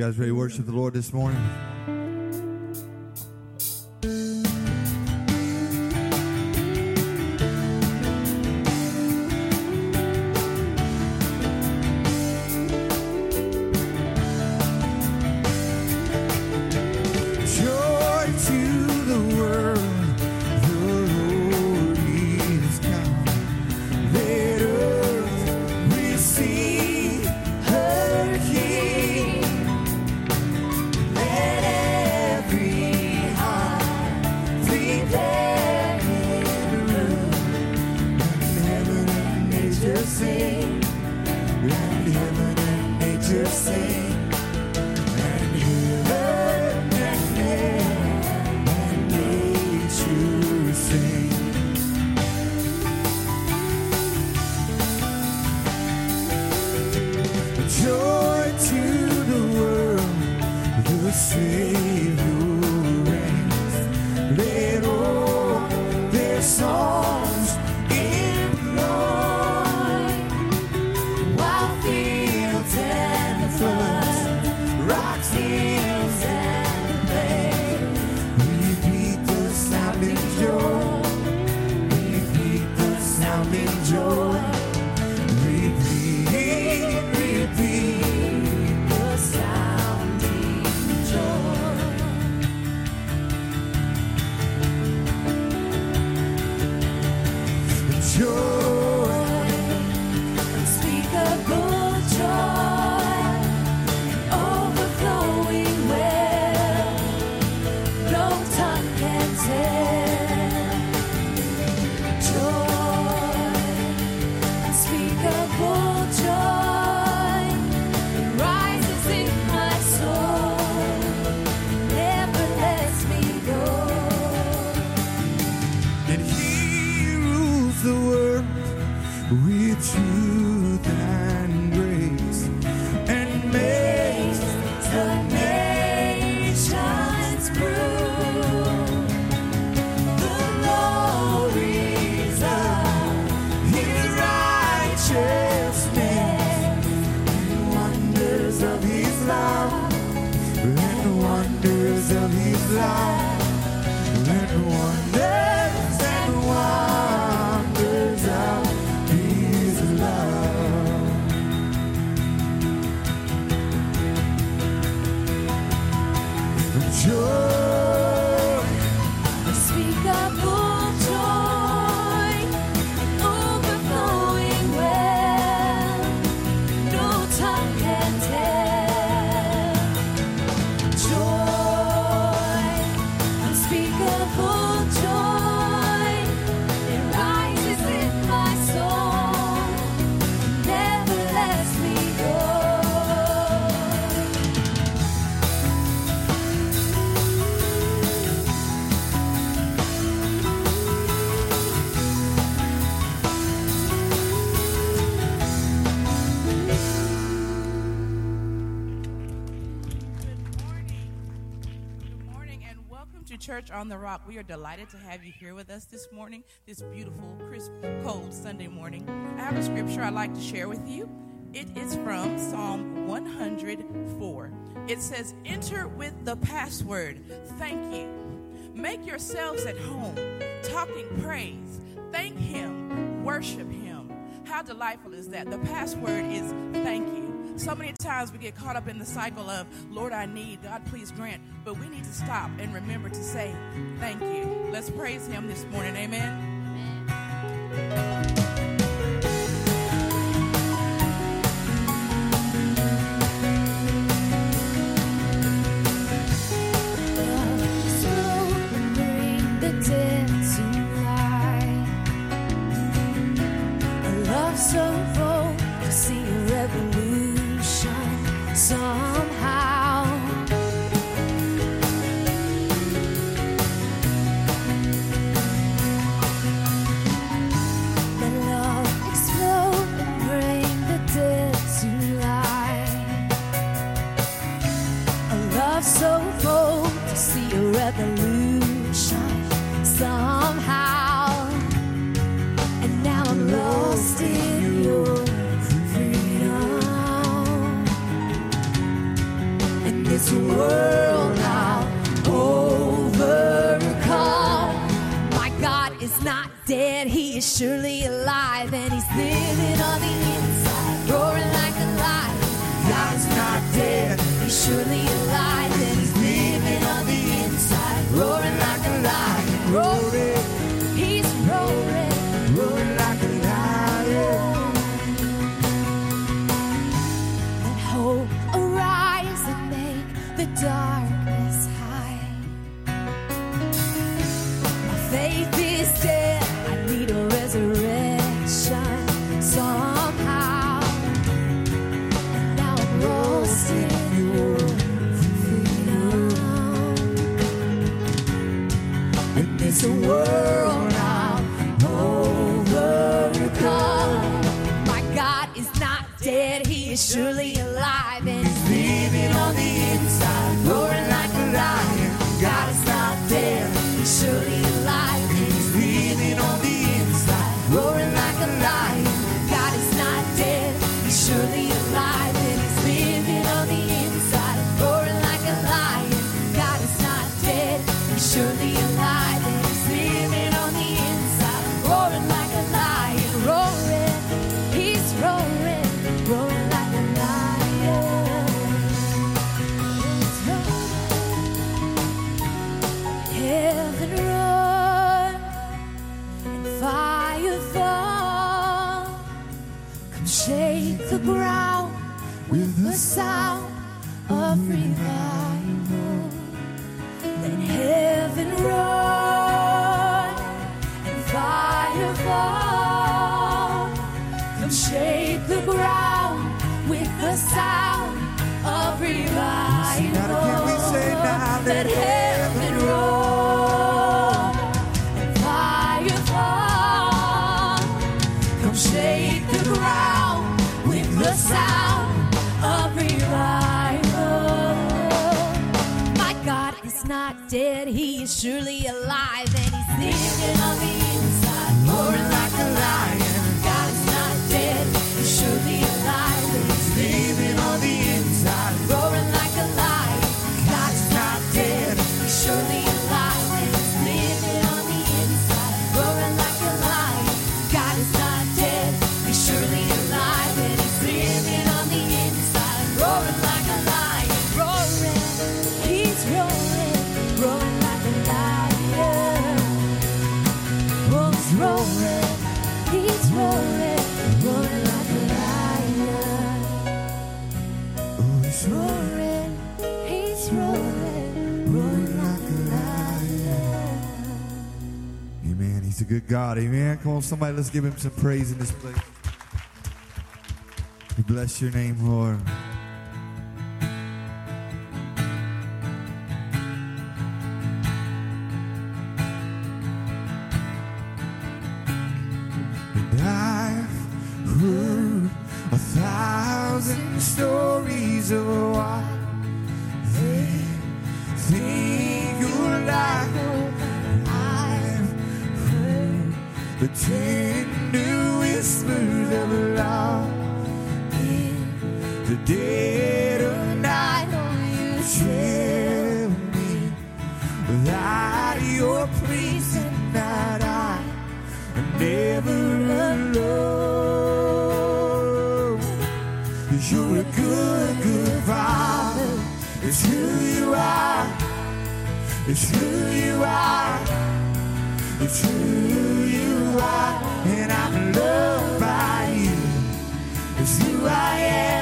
You guys ready to worship the Lord this morning? Unspeakable on the Rock. We are delighted to have you here with us this morning, this beautiful, crisp, cold Sunday morning. I have a scripture I'd like to share with you. It is from Psalm 104. It says, Enter with the password, thank you. Make yourselves at home, talking praise. Thank Him, worship Him. How delightful is that? The password is thank you. So many times we get caught up in the cycle of, Lord, I need, God, please grant. But we need to stop and remember to say, thank you. Let's praise Him this morning. Amen. bring the light. passar. dead, he is surely alive. good God. Amen. Come on, somebody, let's give him some praise in this place. We bless your name, Lord. And I've heard a thousand stories of why they think you're like pretend to whispers of love in the dead of night. You tell me that your prison that I am never alone. You're a good, good father. It's who you are. It's who you are. It's who right and I'm loved by you. It's who I am.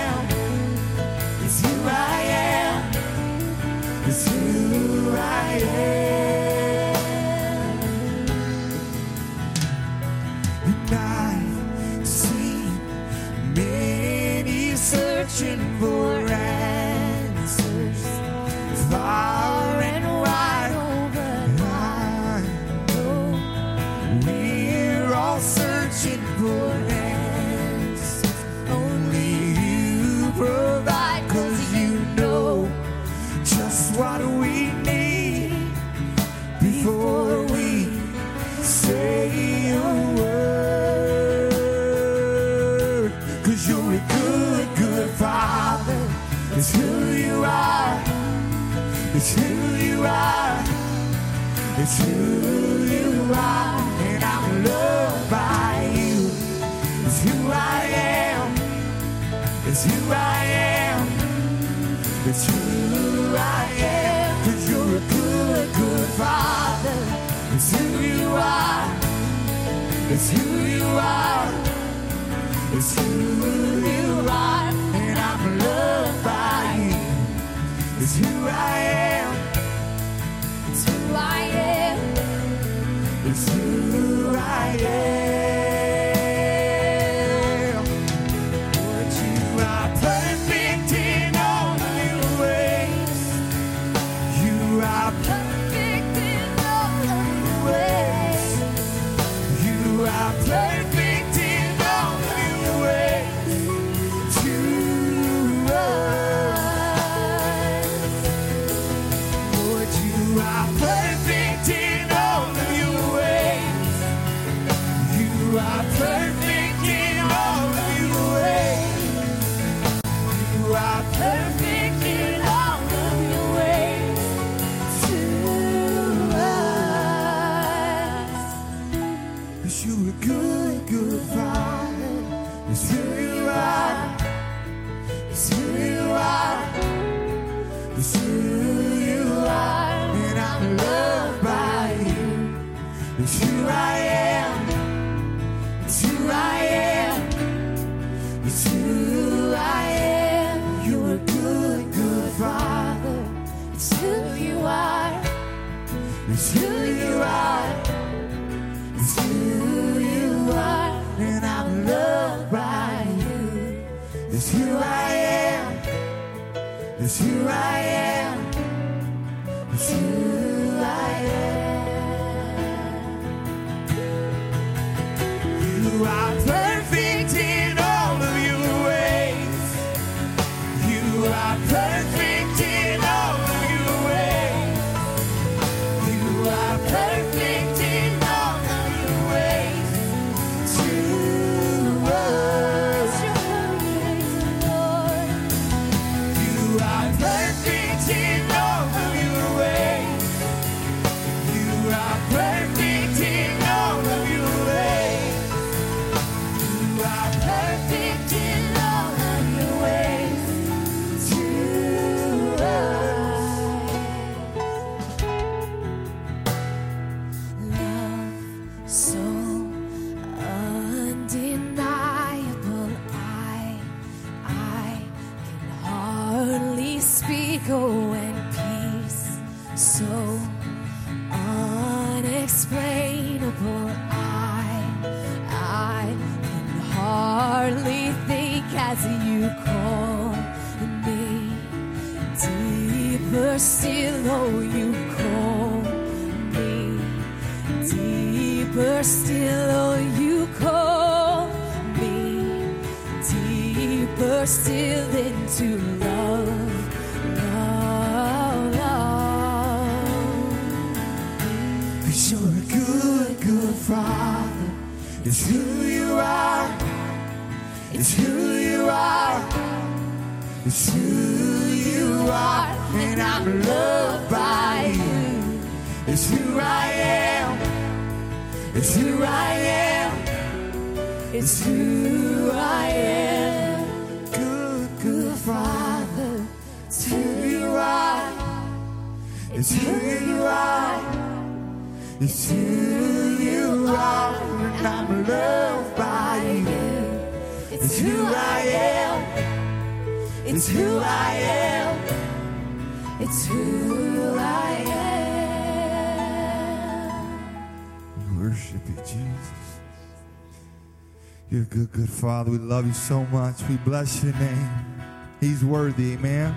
go in peace, so unexplainable. I, I can hardly think as you call me. Deeper still, oh, you call me. Deeper still, oh, you call me. Deeper still into It's who you are. It's who you are. It's who you are. And I'm loved by you. It's who I am. It's who I am. It's who I am. Good, good Father. It's who you are. It's who you are. It's who you are, and I'm loved by you. It's who I am. It's who I am. It's who I am. We worship you, Jesus. You're a good, good Father. We love you so much. We bless your name. He's worthy, amen.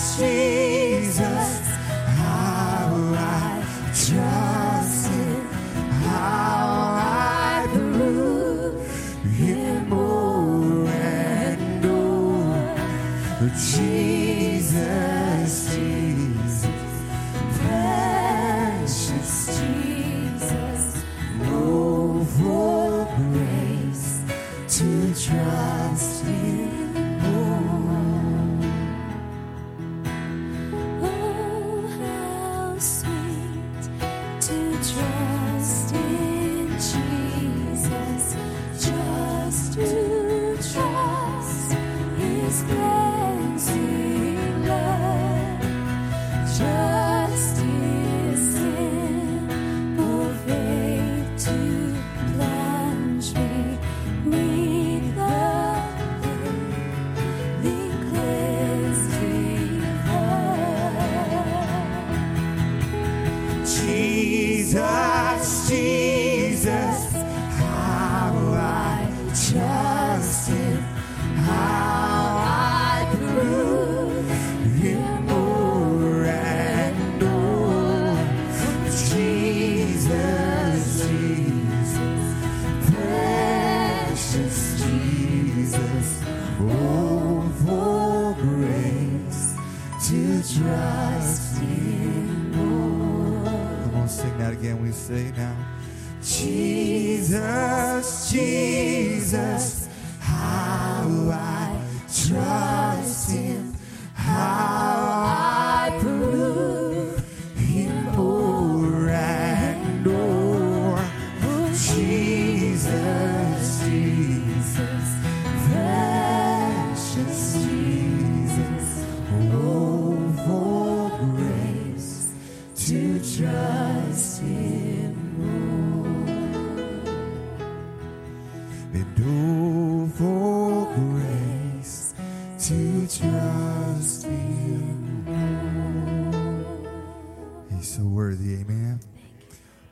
sweet.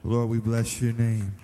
Lord, we bless your name.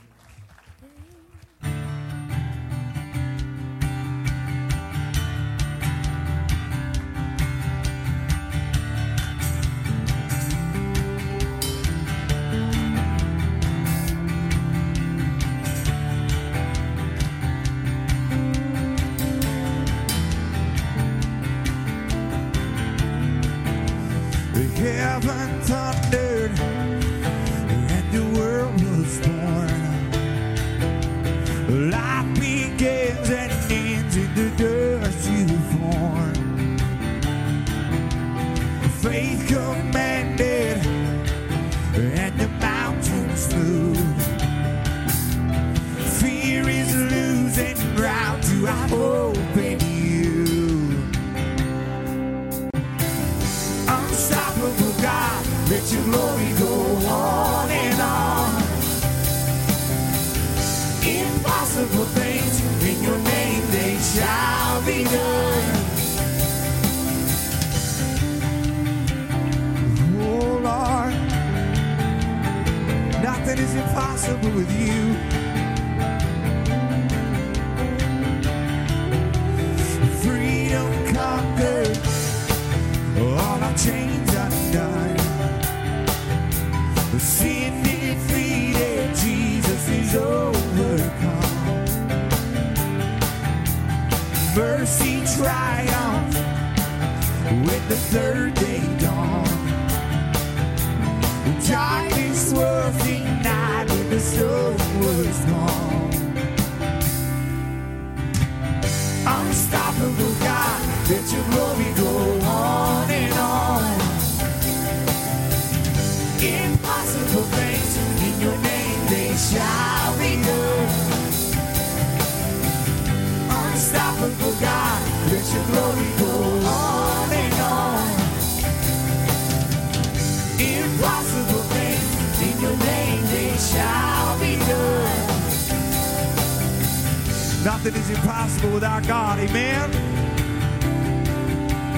nothing is impossible without God. Amen.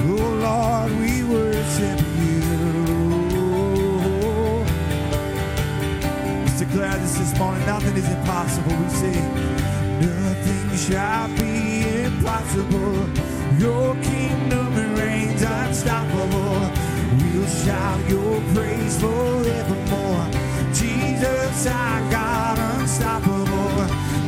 Oh Lord, we worship you. Let's declare this this morning. Nothing is impossible. We say nothing shall be impossible. Your kingdom reigns unstoppable. We'll shout your praise forevermore. Jesus, our God, unstoppable.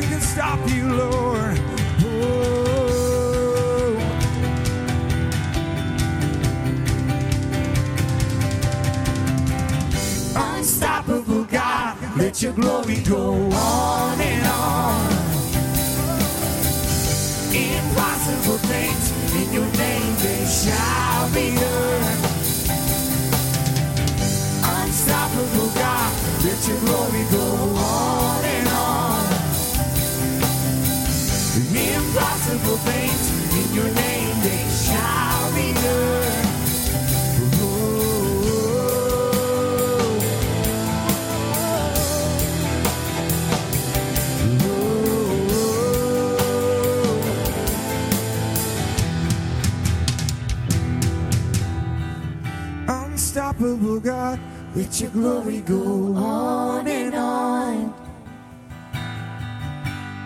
Nothing can stop you, Lord. Unstoppable God, let your glory go on and on. Impossible things in your name they shall be done. Unstoppable God, let your glory go on Impossible things in your name they shall be done. Unstoppable God, let your glory go on and on.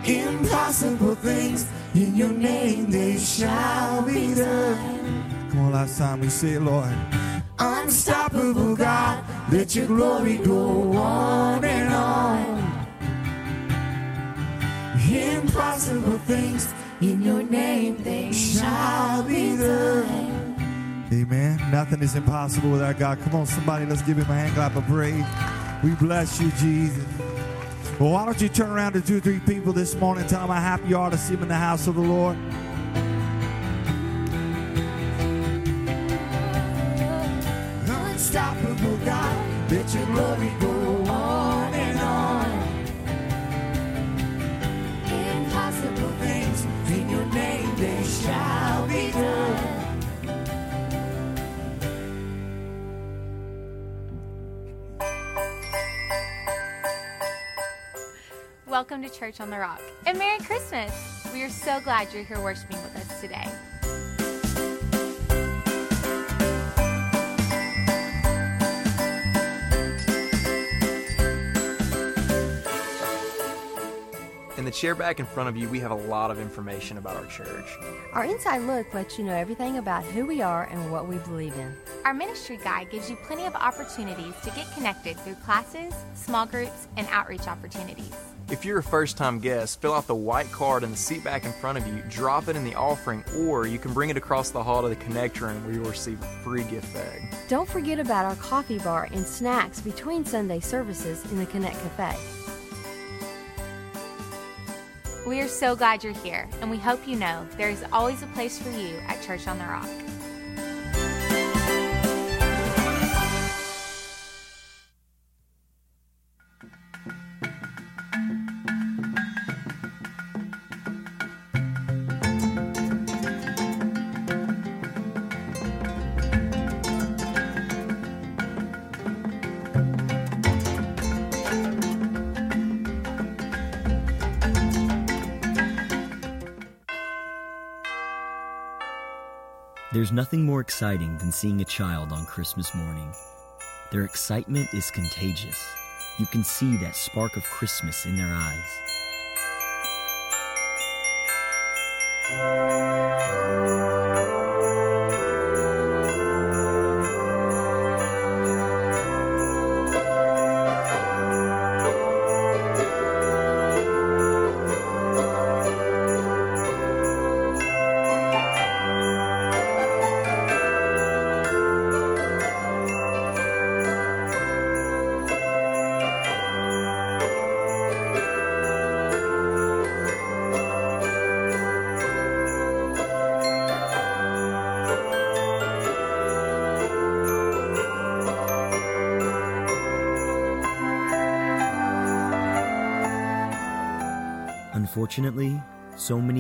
Impossible things in your name they shall be done. Come on, last time we say Lord. Unstoppable God, let your glory go on and on. Impossible things in your name they shall be done. Amen. Nothing is impossible with our God. Come on, somebody, let's give him a hand clap of praise. We bless you, Jesus. Well, why don't you turn around to two or three people this morning and tell them how happy you are to see them in the house of the Lord? Unstoppable God, let your glory go Welcome to Church on the Rock and Merry Christmas! We are so glad you're here worshiping with us today. In the chair back in front of you, we have a lot of information about our church. Our inside look lets you know everything about who we are and what we believe in. Our ministry guide gives you plenty of opportunities to get connected through classes, small groups, and outreach opportunities. If you're a first time guest, fill out the white card in the seat back in front of you, drop it in the offering, or you can bring it across the hall to the Connect Room where you'll receive a free gift bag. Don't forget about our coffee bar and snacks between Sunday services in the Connect Cafe. We are so glad you're here, and we hope you know there is always a place for you at Church on the Rock. There's nothing more exciting than seeing a child on Christmas morning. Their excitement is contagious. You can see that spark of Christmas in their eyes.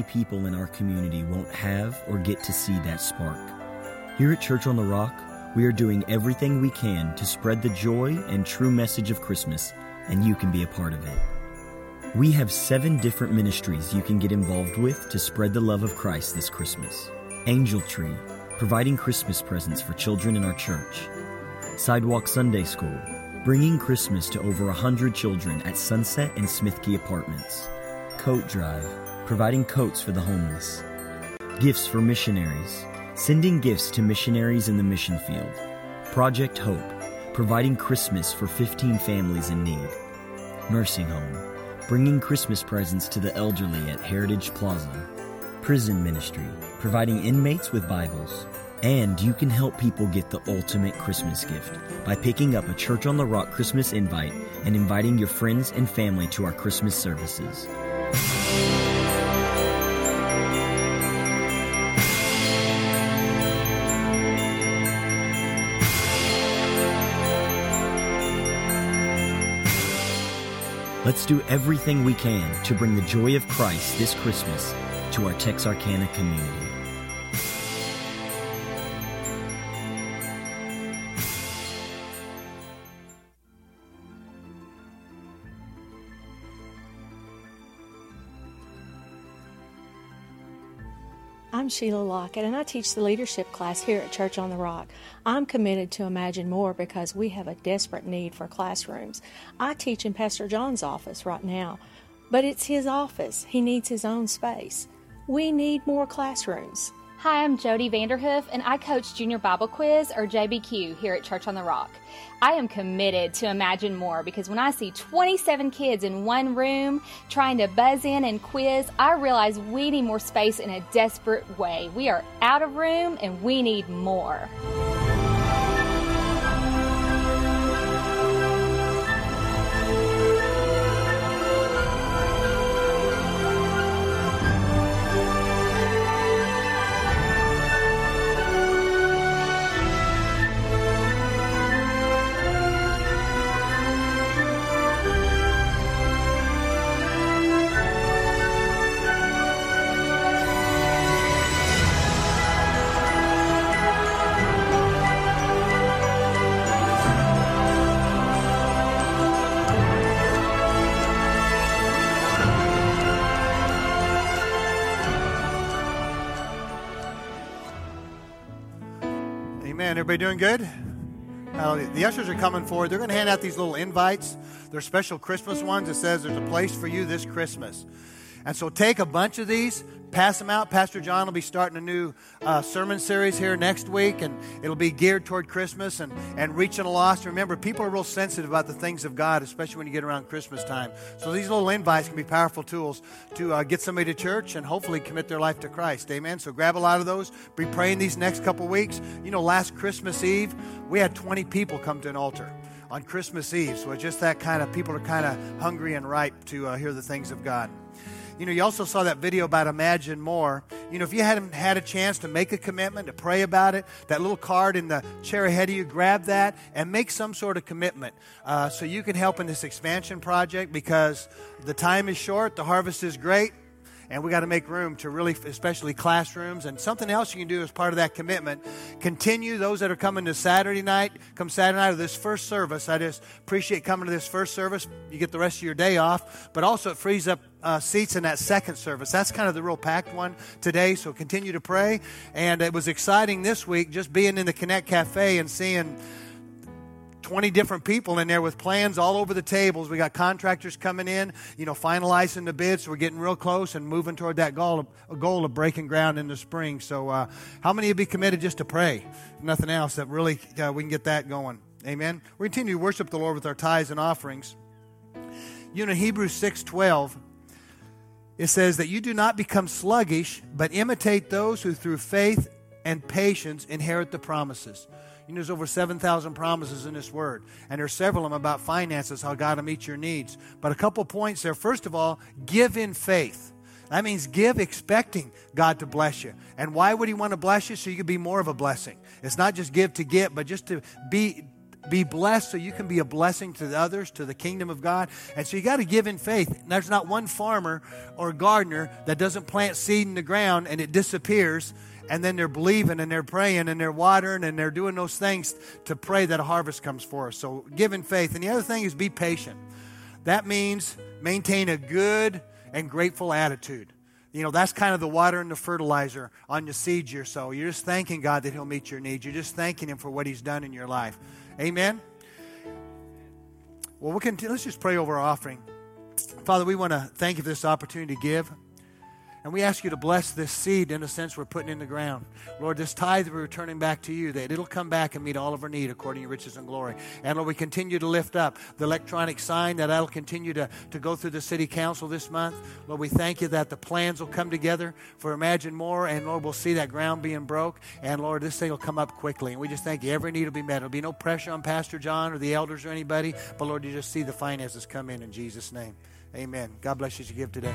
People in our community won't have or get to see that spark. Here at Church on the Rock, we are doing everything we can to spread the joy and true message of Christmas, and you can be a part of it. We have seven different ministries you can get involved with to spread the love of Christ this Christmas. Angel Tree, providing Christmas presents for children in our church. Sidewalk Sunday School, bringing Christmas to over 100 children at Sunset and Smithkey Apartments. Coat Drive, providing coats for the homeless. Gifts for missionaries, sending gifts to missionaries in the mission field. Project Hope, providing Christmas for 15 families in need. Nursing Home, bringing Christmas presents to the elderly at Heritage Plaza. Prison Ministry, providing inmates with Bibles. And you can help people get the ultimate Christmas gift by picking up a Church on the Rock Christmas invite and inviting your friends and family to our Christmas services. Let's do everything we can to bring the joy of Christ this Christmas to our Texarkana community. I'm Sheila Lockett, and I teach the leadership class here at Church on the Rock. I'm committed to Imagine More because we have a desperate need for classrooms. I teach in Pastor John's office right now, but it's his office. He needs his own space. We need more classrooms. Hi, I'm Jody Vanderhoof, and I coach Junior Bible Quiz, or JBQ, here at Church on the Rock. I am committed to Imagine More because when I see 27 kids in one room trying to buzz in and quiz, I realize we need more space in a desperate way. We are out of room and we need more. Everybody doing good? Hallelujah. The ushers are coming forward. They're going to hand out these little invites. They're special Christmas ones that says there's a place for you this Christmas. And so take a bunch of these, pass them out. Pastor John will be starting a new uh, sermon series here next week, and it'll be geared toward Christmas and, and reaching a lost. Remember, people are real sensitive about the things of God, especially when you get around Christmas time. So these little invites can be powerful tools to uh, get somebody to church and hopefully commit their life to Christ. Amen. So grab a lot of those. Be praying these next couple weeks. You know, last Christmas Eve, we had 20 people come to an altar on Christmas Eve. So it's just that kind of people are kind of hungry and ripe to uh, hear the things of God. You know, you also saw that video about Imagine More. You know, if you hadn't had a chance to make a commitment, to pray about it, that little card in the chair ahead of you, grab that and make some sort of commitment uh, so you can help in this expansion project because the time is short, the harvest is great, and we got to make room to really, especially classrooms. And something else you can do as part of that commitment, continue those that are coming to Saturday night, come Saturday night of this first service. I just appreciate coming to this first service. You get the rest of your day off, but also it frees up uh, seats in that second service. That's kind of the real packed one today. So continue to pray. And it was exciting this week just being in the Connect Cafe and seeing 20 different people in there with plans all over the tables. We got contractors coming in, you know, finalizing the bids. We're getting real close and moving toward that goal of, goal of breaking ground in the spring. So, uh, how many of you be committed just to pray? Nothing else that really uh, we can get that going. Amen. We continue to worship the Lord with our tithes and offerings. You know, Hebrews 6:12 it says that you do not become sluggish, but imitate those who through faith and patience inherit the promises. You know, there's over 7,000 promises in this word, and there's several of them about finances, how God will meet your needs. But a couple points there. First of all, give in faith. That means give expecting God to bless you. And why would He want to bless you? So you can be more of a blessing. It's not just give to get, but just to be be blessed so you can be a blessing to the others, to the kingdom of God. And so you got to give in faith. There's not one farmer or gardener that doesn't plant seed in the ground and it disappears and then they're believing and they're praying and they're watering and they're doing those things to pray that a harvest comes for us. So give in faith. And the other thing is be patient. That means maintain a good and grateful attitude. You know, that's kind of the water and the fertilizer on your seeds you sow. You're just thanking God that He'll meet your needs. You're just thanking Him for what He's done in your life. Amen? Well, we can, let's just pray over our offering. Father, we want to thank you for this opportunity to give. And we ask you to bless this seed in a sense we're putting in the ground. Lord, this tithe we're returning back to you, that it'll come back and meet all of our need according to your riches and glory. And Lord, we continue to lift up the electronic sign that that'll continue to, to go through the city council this month. Lord, we thank you that the plans will come together for Imagine More. And Lord, we'll see that ground being broke. And Lord, this thing will come up quickly. And we just thank you. Every need will be met. There'll be no pressure on Pastor John or the elders or anybody. But Lord, you just see the finances come in in Jesus' name. Amen. God bless you as you give today.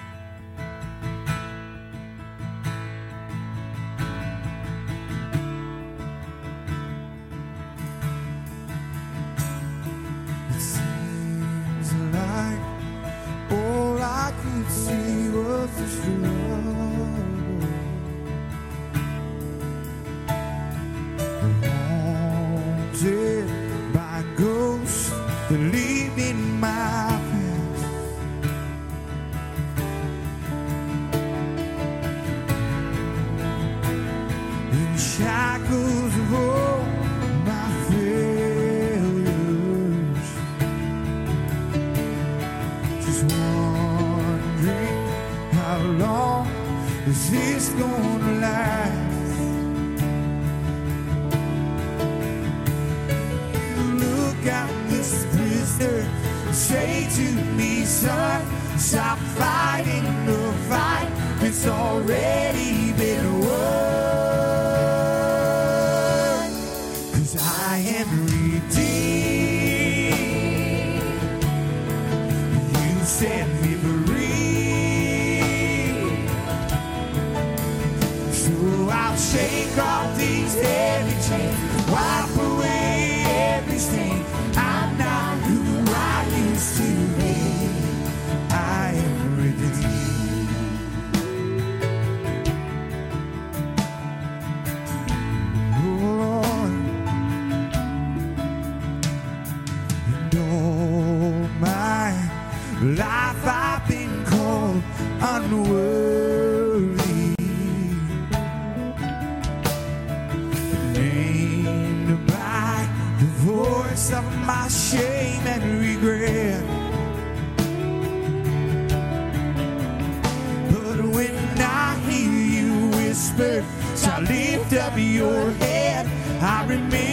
I remember,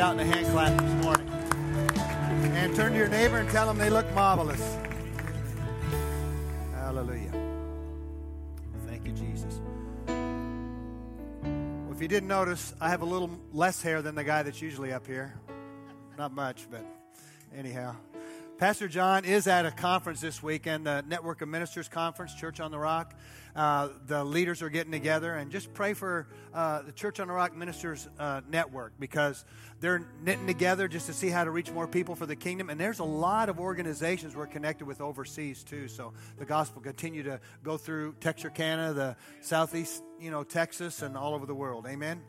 shout and a hand clap this morning? And turn to your neighbor and tell them they look marvelous. Hallelujah. Thank you, Jesus. Well, if you didn't notice, I have a little less hair than the guy that's usually up here. Not much, but anyhow. Pastor John is at a conference this weekend, the Network of Ministers Conference, Church on the Rock. Uh, the leaders are getting together and just pray for uh, the Church on the Rock Ministers uh, Network because they're knitting together just to see how to reach more people for the kingdom. And there's a lot of organizations we're connected with overseas too. So the gospel continue to go through Texarkana, the southeast, you know, Texas, and all over the world. Amen.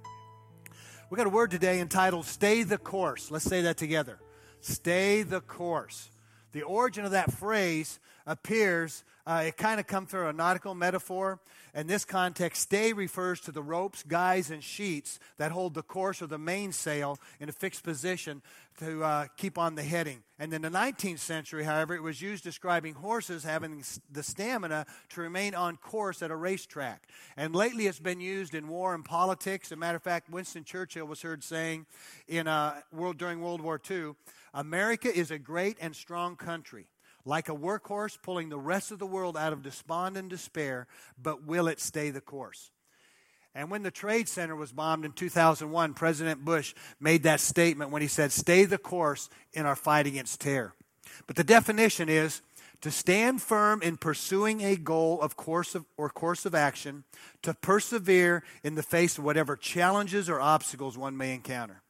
We got a word today entitled "Stay the Course." Let's say that together. Stay the course. The origin of that phrase appears, uh, it kind of comes through a nautical metaphor. In this context, stay refers to the ropes, guys, and sheets that hold the course or the mainsail in a fixed position to uh, keep on the heading. And in the 19th century, however, it was used describing horses having the stamina to remain on course at a racetrack. And lately it's been used in war and politics. As a matter of fact, Winston Churchill was heard saying in, uh, world, during World War II America is a great and strong country. Like a workhorse pulling the rest of the world out of despond and despair, but will it stay the course? And when the Trade Center was bombed in 2001, President Bush made that statement when he said, Stay the course in our fight against terror. But the definition is to stand firm in pursuing a goal of course of, or course of action, to persevere in the face of whatever challenges or obstacles one may encounter.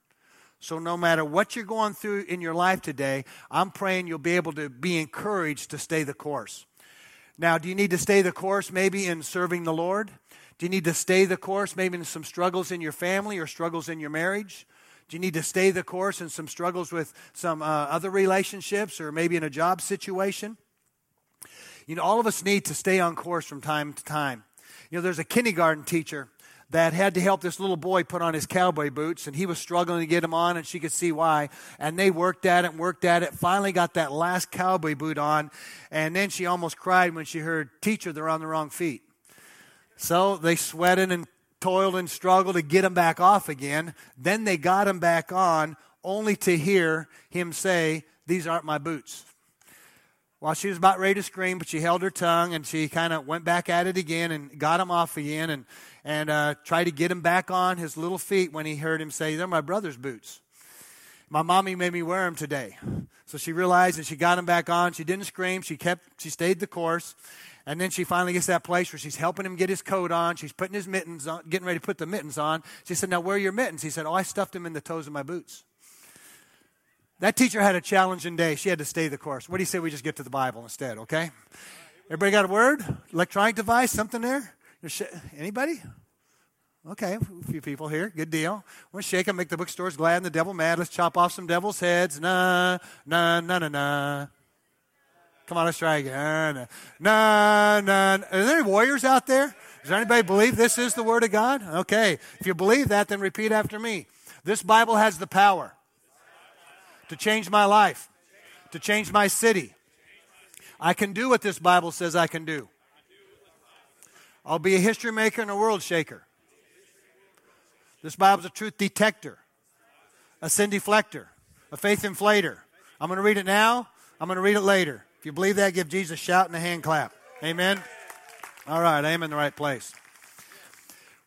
So, no matter what you're going through in your life today, I'm praying you'll be able to be encouraged to stay the course. Now, do you need to stay the course maybe in serving the Lord? Do you need to stay the course maybe in some struggles in your family or struggles in your marriage? Do you need to stay the course in some struggles with some uh, other relationships or maybe in a job situation? You know, all of us need to stay on course from time to time. You know, there's a kindergarten teacher that had to help this little boy put on his cowboy boots, and he was struggling to get them on, and she could see why. And they worked at it and worked at it, finally got that last cowboy boot on, and then she almost cried when she heard, Teacher, they're on the wrong feet. So they sweated and toiled and struggled to get him back off again. Then they got him back on, only to hear him say, These aren't my boots. Well, she was about ready to scream, but she held her tongue and she kind of went back at it again and got him off again and, and uh, tried to get him back on his little feet when he heard him say, They're my brother's boots. My mommy made me wear them today. So she realized and she got him back on. She didn't scream. She kept, she stayed the course. And then she finally gets that place where she's helping him get his coat on. She's putting his mittens on, getting ready to put the mittens on. She said, Now, where are your mittens? He said, Oh, I stuffed them in the toes of my boots. That teacher had a challenging day. She had to stay the course. What do you say we just get to the Bible instead, okay? Everybody got a word? Electronic device? Something there? Anybody? Okay, a few people here. Good deal. Shake them, make the bookstores glad and the devil mad. Let's chop off some devil's heads. Nah, nah, nah, nah, nah. Come on, let's try again. Nah, nah. nah. Are there any warriors out there? Does anybody believe this is the Word of God? Okay. If you believe that, then repeat after me. This Bible has the power to change my life, to change my city. I can do what this Bible says I can do. I'll be a history maker and a world shaker. This Bible's a truth detector, a sin deflector, a faith inflator. I'm going to read it now. I'm going to read it later. If you believe that, give Jesus a shout and a hand clap. Amen. All right, I am in the right place.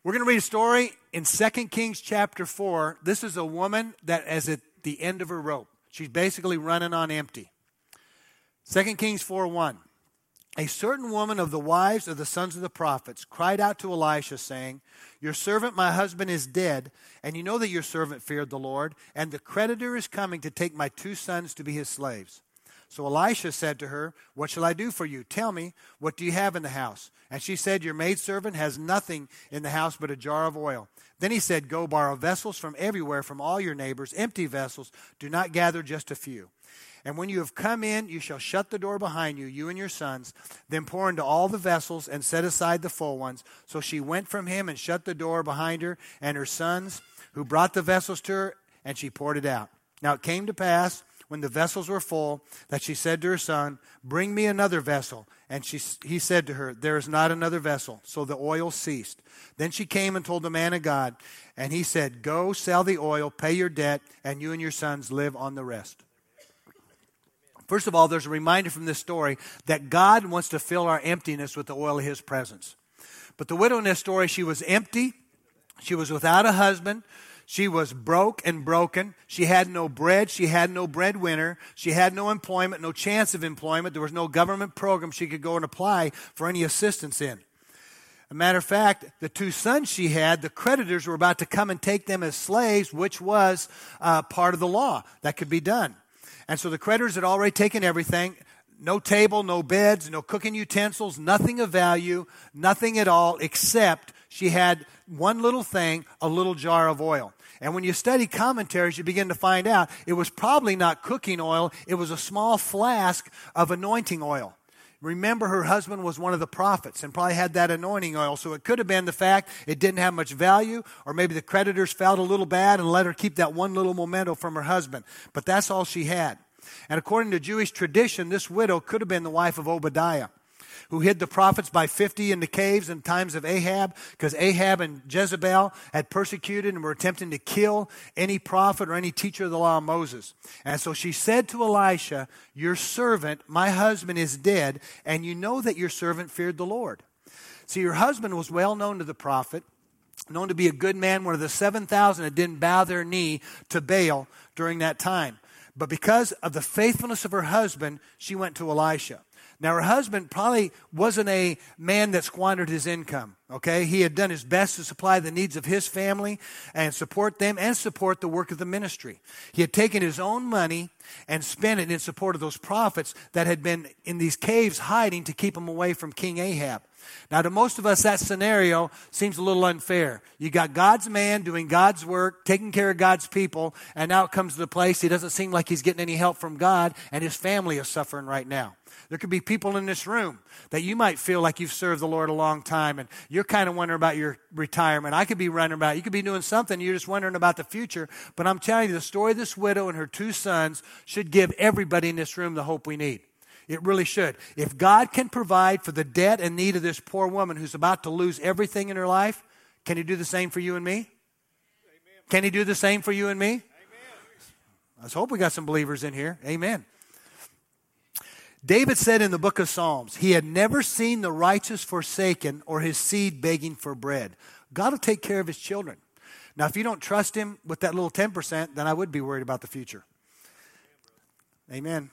We're going to read a story in 2 Kings chapter 4. This is a woman that is at the end of her rope. She's basically running on empty. 2 Kings 4 1. A certain woman of the wives of the sons of the prophets cried out to Elisha, saying, Your servant, my husband, is dead, and you know that your servant feared the Lord, and the creditor is coming to take my two sons to be his slaves. So Elisha said to her, What shall I do for you? Tell me, what do you have in the house? And she said, Your maidservant has nothing in the house but a jar of oil. Then he said, Go borrow vessels from everywhere, from all your neighbors, empty vessels. Do not gather just a few. And when you have come in, you shall shut the door behind you, you and your sons. Then pour into all the vessels and set aside the full ones. So she went from him and shut the door behind her and her sons, who brought the vessels to her, and she poured it out. Now it came to pass when the vessels were full that she said to her son, Bring me another vessel. And she, he said to her, There is not another vessel. So the oil ceased. Then she came and told the man of God, and he said, Go sell the oil, pay your debt, and you and your sons live on the rest. First of all, there's a reminder from this story that God wants to fill our emptiness with the oil of His presence. But the widow in this story, she was empty. She was without a husband. She was broke and broken. She had no bread. She had no breadwinner. She had no employment, no chance of employment. There was no government program she could go and apply for any assistance in. A matter of fact, the two sons she had, the creditors were about to come and take them as slaves, which was uh, part of the law that could be done. And so the creditors had already taken everything no table, no beds, no cooking utensils, nothing of value, nothing at all, except she had one little thing, a little jar of oil. And when you study commentaries, you begin to find out it was probably not cooking oil, it was a small flask of anointing oil. Remember, her husband was one of the prophets and probably had that anointing oil. So it could have been the fact it didn't have much value, or maybe the creditors felt a little bad and let her keep that one little memento from her husband. But that's all she had. And according to Jewish tradition, this widow could have been the wife of Obadiah. Who hid the prophets by 50 in the caves in times of Ahab, because Ahab and Jezebel had persecuted and were attempting to kill any prophet or any teacher of the law of Moses. And so she said to Elisha, Your servant, my husband, is dead, and you know that your servant feared the Lord. See, her husband was well known to the prophet, known to be a good man, one of the 7,000 that didn't bow their knee to Baal during that time. But because of the faithfulness of her husband, she went to Elisha. Now, her husband probably wasn't a man that squandered his income, okay? He had done his best to supply the needs of his family and support them and support the work of the ministry. He had taken his own money and spent it in support of those prophets that had been in these caves hiding to keep them away from King Ahab. Now, to most of us, that scenario seems a little unfair. You got God's man doing God's work, taking care of God's people, and now it comes to the place he doesn't seem like he's getting any help from God, and his family is suffering right now. There could be people in this room that you might feel like you've served the Lord a long time, and you're kind of wondering about your retirement. I could be wondering about, you could be doing something, you're just wondering about the future. But I'm telling you, the story of this widow and her two sons should give everybody in this room the hope we need. It really should. If God can provide for the debt and need of this poor woman who's about to lose everything in her life, can He do the same for you and me? Amen. Can He do the same for you and me? Amen. Let's hope we got some believers in here. Amen. David said in the book of Psalms, he had never seen the righteous forsaken or his seed begging for bread. God will take care of his children. Now, if you don't trust him with that little 10%, then I would be worried about the future. Amen.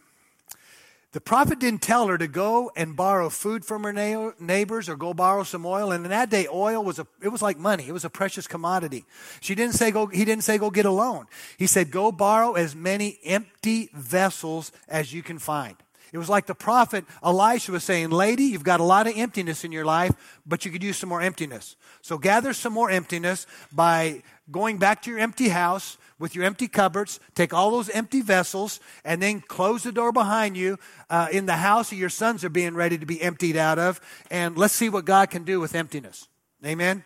The prophet didn't tell her to go and borrow food from her neighbors or go borrow some oil. And in that day, oil was a, it was like money. It was a precious commodity. She didn't say go, he didn't say go get a loan. He said go borrow as many empty vessels as you can find. It was like the prophet Elisha was saying, Lady, you've got a lot of emptiness in your life, but you could use some more emptiness. So gather some more emptiness by going back to your empty house with your empty cupboards, take all those empty vessels, and then close the door behind you uh, in the house your sons are being ready to be emptied out of. And let's see what God can do with emptiness. Amen?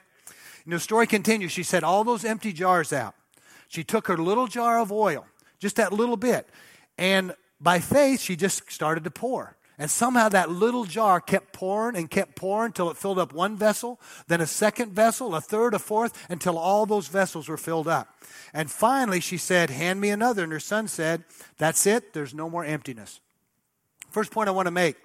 Know, the story continues. She said all those empty jars out. She took her little jar of oil, just that little bit, and by faith, she just started to pour. And somehow that little jar kept pouring and kept pouring until it filled up one vessel, then a second vessel, a third, a fourth, until all those vessels were filled up. And finally, she said, Hand me another. And her son said, That's it. There's no more emptiness. First point I want to make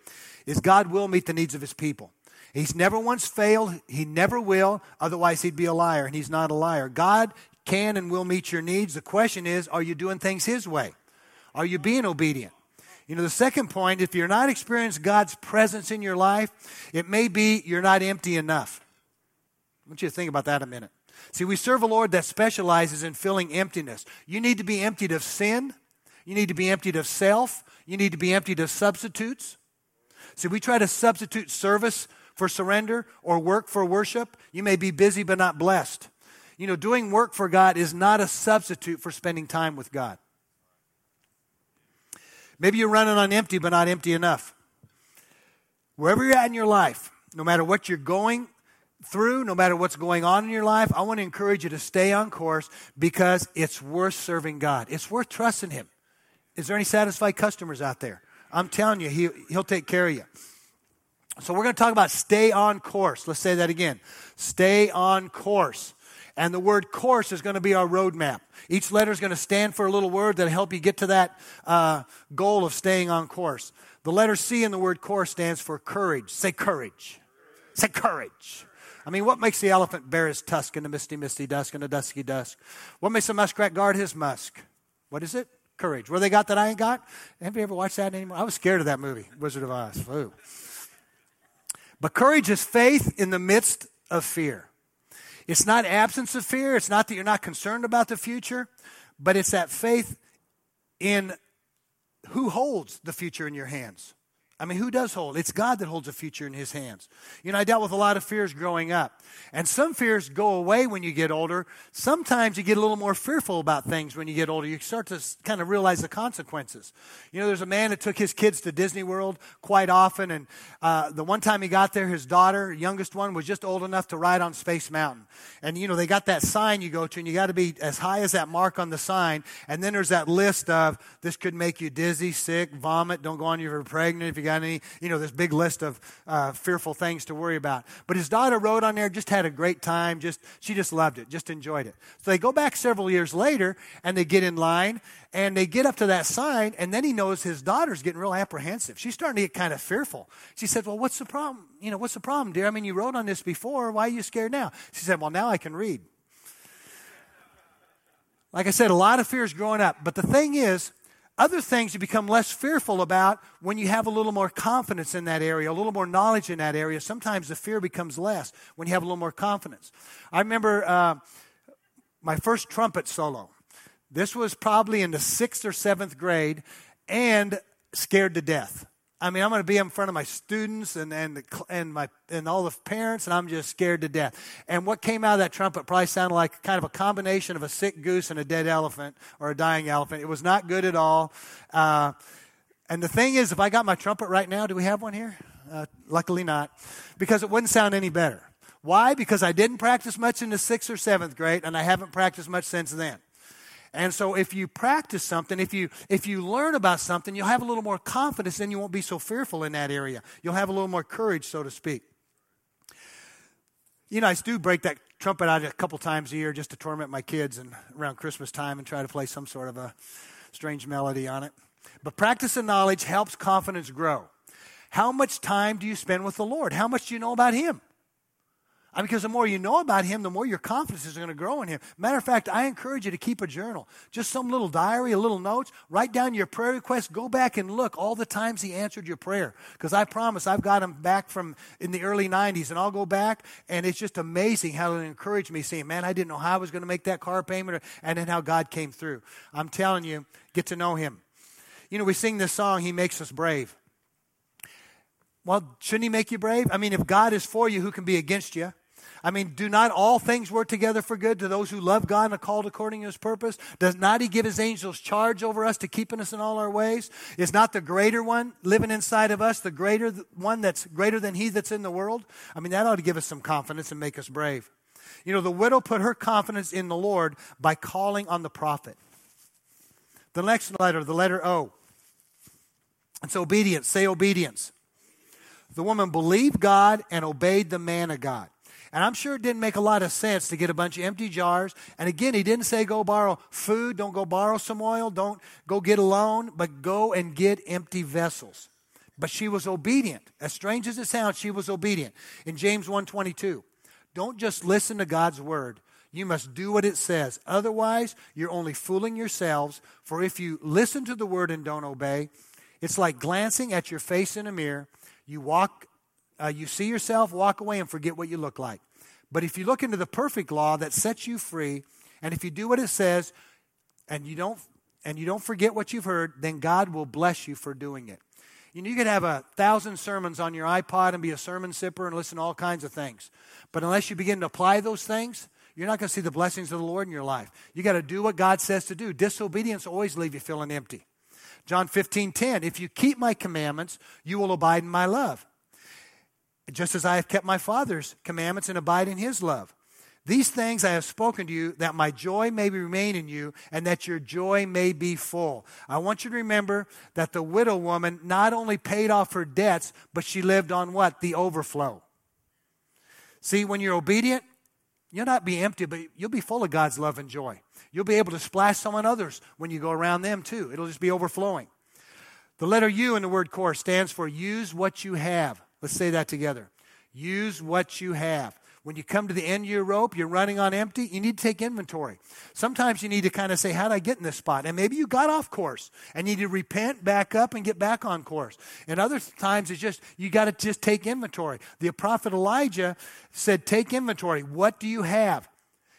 is God will meet the needs of his people. He's never once failed. He never will. Otherwise, he'd be a liar, and he's not a liar. God can and will meet your needs. The question is, are you doing things his way? Are you being obedient? You know, the second point, if you're not experiencing God's presence in your life, it may be you're not empty enough. I want you to think about that a minute. See, we serve a Lord that specializes in filling emptiness. You need to be emptied of sin. You need to be emptied of self. You need to be emptied of substitutes. See, we try to substitute service for surrender or work for worship. You may be busy but not blessed. You know, doing work for God is not a substitute for spending time with God. Maybe you're running on empty, but not empty enough. Wherever you're at in your life, no matter what you're going through, no matter what's going on in your life, I want to encourage you to stay on course because it's worth serving God. It's worth trusting Him. Is there any satisfied customers out there? I'm telling you, he, He'll take care of you. So we're going to talk about stay on course. Let's say that again. Stay on course. And the word course is going to be our roadmap. Each letter is going to stand for a little word that'll help you get to that uh, goal of staying on course. The letter C in the word course stands for courage. Say courage. Say courage. I mean, what makes the elephant bear his tusk in the misty, misty dusk in the dusky dusk? What makes the muskrat guard his musk? What is it? Courage. Where they got that I ain't got? Have you ever watched that anymore? I was scared of that movie, Wizard of Oz. Ooh. But courage is faith in the midst of fear. It's not absence of fear. It's not that you're not concerned about the future, but it's that faith in who holds the future in your hands. I mean, who does hold? It's God that holds a future in his hands. You know, I dealt with a lot of fears growing up. And some fears go away when you get older. Sometimes you get a little more fearful about things when you get older. You start to kind of realize the consequences. You know, there's a man that took his kids to Disney World quite often. And uh, the one time he got there, his daughter, youngest one, was just old enough to ride on Space Mountain. And, you know, they got that sign you go to, and you got to be as high as that mark on the sign. And then there's that list of this could make you dizzy, sick, vomit, don't go on if you're pregnant, if you got any, you know, this big list of uh, fearful things to worry about. But his daughter rode on there, just had a great time. Just she just loved it, just enjoyed it. So they go back several years later, and they get in line, and they get up to that sign, and then he knows his daughter's getting real apprehensive. She's starting to get kind of fearful. She said, "Well, what's the problem? You know, what's the problem, dear? I mean, you rode on this before. Why are you scared now?" She said, "Well, now I can read." Like I said, a lot of fears growing up. But the thing is, other things you become less fearful about when you have a little more confidence in that area, a little more knowledge in that area. Sometimes the fear becomes less when you have a little more confidence. I remember uh, my first trumpet solo. This was probably in the sixth or seventh grade and scared to death. I mean, I'm going to be in front of my students and, and, and, my, and all the parents, and I'm just scared to death. And what came out of that trumpet probably sounded like kind of a combination of a sick goose and a dead elephant or a dying elephant. It was not good at all. Uh, and the thing is, if I got my trumpet right now, do we have one here? Uh, luckily not, because it wouldn't sound any better. Why? Because I didn't practice much in the sixth or seventh grade, and I haven't practiced much since then. And so if you practice something, if you if you learn about something, you'll have a little more confidence, then you won't be so fearful in that area. You'll have a little more courage, so to speak. You know, I do break that trumpet out a couple times a year just to torment my kids and around Christmas time and try to play some sort of a strange melody on it. But practice and knowledge helps confidence grow. How much time do you spend with the Lord? How much do you know about Him? I mean, because the more you know about him, the more your confidence is going to grow in him. Matter of fact, I encourage you to keep a journal. Just some little diary, a little notes. Write down your prayer requests. Go back and look all the times he answered your prayer. Because I promise I've got him back from in the early 90s, and I'll go back, and it's just amazing how it encouraged me, saying, man, I didn't know how I was going to make that car payment, or, and then how God came through. I'm telling you, get to know him. You know, we sing this song, He Makes Us Brave. Well, shouldn't he make you brave? I mean, if God is for you, who can be against you? I mean, do not all things work together for good to those who love God and are called according to his purpose? Does not he give his angels charge over us to keeping us in all our ways? Is not the greater one living inside of us the greater one that's greater than he that's in the world? I mean, that ought to give us some confidence and make us brave. You know, the widow put her confidence in the Lord by calling on the prophet. The next letter, the letter O. It's obedience. Say obedience. The woman believed God and obeyed the man of God. And I'm sure it didn't make a lot of sense to get a bunch of empty jars. And again, he didn't say go borrow food, don't go borrow some oil, don't go get a loan, but go and get empty vessels. But she was obedient. As strange as it sounds, she was obedient. In James 1:22, don't just listen to God's word. You must do what it says. Otherwise, you're only fooling yourselves. For if you listen to the word and don't obey, it's like glancing at your face in a mirror. You walk uh, you see yourself, walk away, and forget what you look like. But if you look into the perfect law that sets you free, and if you do what it says, and you don't and you don't forget what you've heard, then God will bless you for doing it. You know, you could have a thousand sermons on your iPod and be a sermon sipper and listen to all kinds of things. But unless you begin to apply those things, you're not going to see the blessings of the Lord in your life. You got to do what God says to do. Disobedience always leave you feeling empty. John 15, 10. If you keep my commandments, you will abide in my love just as I have kept my Father's commandments and abide in his love. These things I have spoken to you, that my joy may remain in you, and that your joy may be full. I want you to remember that the widow woman not only paid off her debts, but she lived on what? The overflow. See, when you're obedient, you'll not be empty, but you'll be full of God's love and joy. You'll be able to splash someone others when you go around them too. It'll just be overflowing. The letter U in the word core stands for use what you have. Let's say that together. Use what you have. When you come to the end of your rope, you're running on empty, you need to take inventory. Sometimes you need to kind of say, How did I get in this spot? And maybe you got off course and you need to repent, back up, and get back on course. And other times it's just, you got to just take inventory. The prophet Elijah said, Take inventory. What do you have?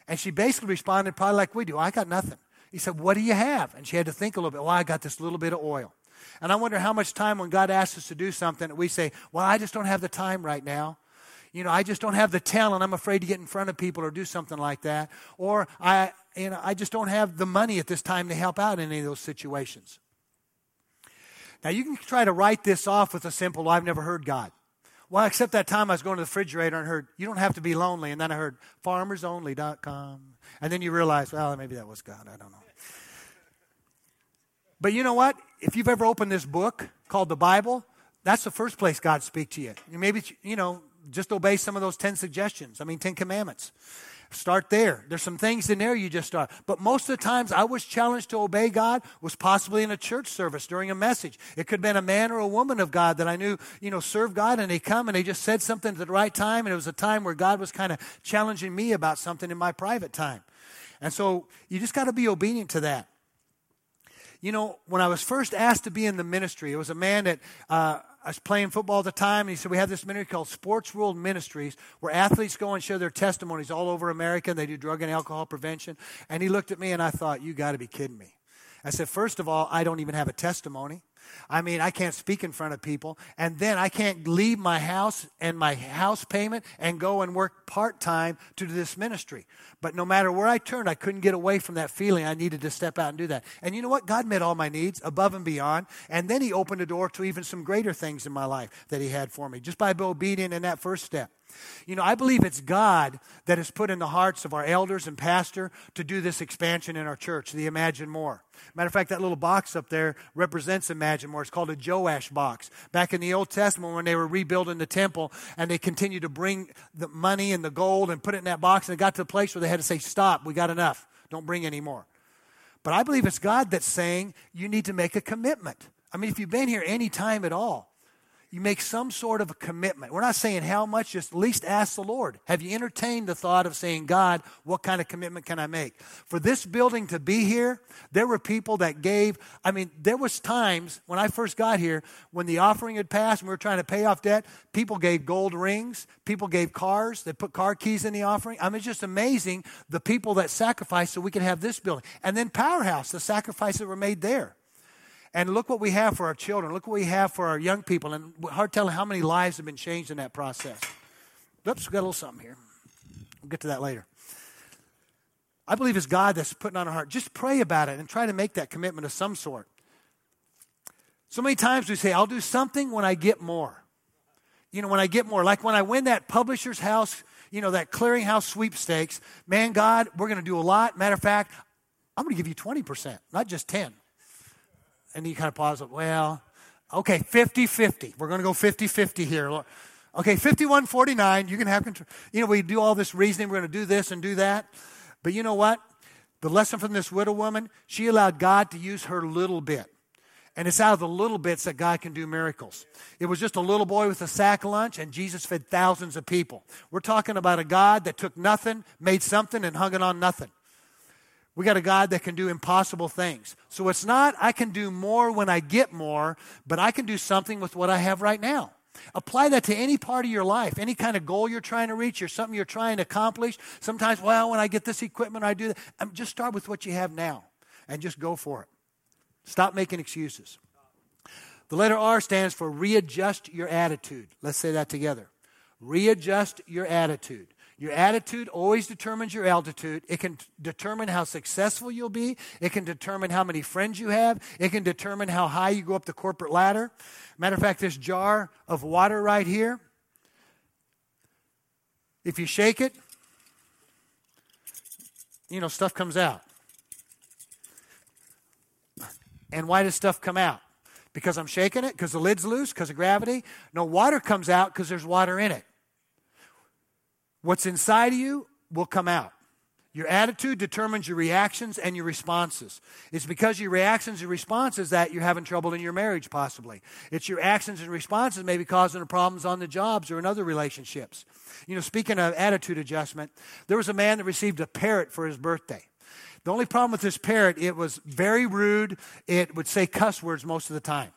And she basically responded, probably like we do, I got nothing. He said, What do you have? And she had to think a little bit. Well, I got this little bit of oil. And I wonder how much time when God asks us to do something, we say, Well, I just don't have the time right now. You know, I just don't have the talent. I'm afraid to get in front of people or do something like that. Or I, you know, I just don't have the money at this time to help out in any of those situations. Now, you can try to write this off with a simple, I've never heard God. Well, except that time I was going to the refrigerator and heard, you don't have to be lonely. And then I heard farmersonly.com. And then you realize, well, maybe that was God. I don't know. But you know what? If you've ever opened this book called the Bible, that's the first place God speaks to you. Maybe, you know, just obey some of those 10 suggestions. I mean, 10 commandments. Start there. There's some things in there you just start. But most of the times I was challenged to obey God was possibly in a church service during a message. It could have been a man or a woman of God that I knew, you know, served God and they come and they just said something at the right time and it was a time where God was kind of challenging me about something in my private time. And so you just got to be obedient to that. You know, when I was first asked to be in the ministry, it was a man that uh, I was playing football at the time, and he said, We have this ministry called Sports World Ministries where athletes go and share their testimonies all over America. and They do drug and alcohol prevention. And he looked at me, and I thought, You got to be kidding me. I said, First of all, I don't even have a testimony. I mean, I can't speak in front of people. And then I can't leave my house and my house payment and go and work part time to do this ministry. But no matter where I turned, I couldn't get away from that feeling I needed to step out and do that. And you know what? God met all my needs above and beyond. And then He opened a door to even some greater things in my life that He had for me just by being obedient in that first step. You know, I believe it's God that has put in the hearts of our elders and pastor to do this expansion in our church, the Imagine More. Matter of fact, that little box up there represents Imagine More. It's called a Joash box. Back in the Old Testament, when they were rebuilding the temple and they continued to bring the money and the gold and put it in that box, and it got to a place where they had to say, Stop, we got enough. Don't bring any more. But I believe it's God that's saying you need to make a commitment. I mean, if you've been here any time at all, you make some sort of a commitment. We're not saying how much, just at least ask the Lord. Have you entertained the thought of saying, God, what kind of commitment can I make? For this building to be here, there were people that gave, I mean, there was times when I first got here, when the offering had passed and we were trying to pay off debt, people gave gold rings, people gave cars, they put car keys in the offering. I mean, it's just amazing the people that sacrificed so we could have this building. And then Powerhouse, the sacrifices were made there. And look what we have for our children. Look what we have for our young people. And hard telling how many lives have been changed in that process. Oops, we got a little something here. We'll get to that later. I believe it's God that's putting on our heart. Just pray about it and try to make that commitment of some sort. So many times we say, I'll do something when I get more. You know, when I get more. Like when I win that publisher's house, you know, that clearinghouse sweepstakes, man, God, we're going to do a lot. Matter of fact, I'm going to give you 20%, not just 10 and he kind of paused. Well, okay, 50 50. We're going to go 50 50 here. Okay, 51 49. You can have control. You know, we do all this reasoning. We're going to do this and do that. But you know what? The lesson from this widow woman, she allowed God to use her little bit. And it's out of the little bits that God can do miracles. It was just a little boy with a sack lunch, and Jesus fed thousands of people. We're talking about a God that took nothing, made something, and hung it on nothing. We got a God that can do impossible things. So it's not I can do more when I get more, but I can do something with what I have right now. Apply that to any part of your life, any kind of goal you're trying to reach or something you're trying to accomplish. Sometimes, well, when I get this equipment, I do that. Um, just start with what you have now and just go for it. Stop making excuses. The letter R stands for readjust your attitude. Let's say that together. Readjust your attitude. Your attitude always determines your altitude. It can determine how successful you'll be. It can determine how many friends you have. It can determine how high you go up the corporate ladder. Matter of fact, this jar of water right here, if you shake it, you know, stuff comes out. And why does stuff come out? Because I'm shaking it? Because the lid's loose? Because of gravity? No, water comes out because there's water in it. What's inside of you will come out. Your attitude determines your reactions and your responses. It's because your reactions and responses that you're having trouble in your marriage, possibly. It's your actions and responses maybe causing the problems on the jobs or in other relationships. You know, speaking of attitude adjustment, there was a man that received a parrot for his birthday. The only problem with this parrot, it was very rude. It would say cuss words most of the time.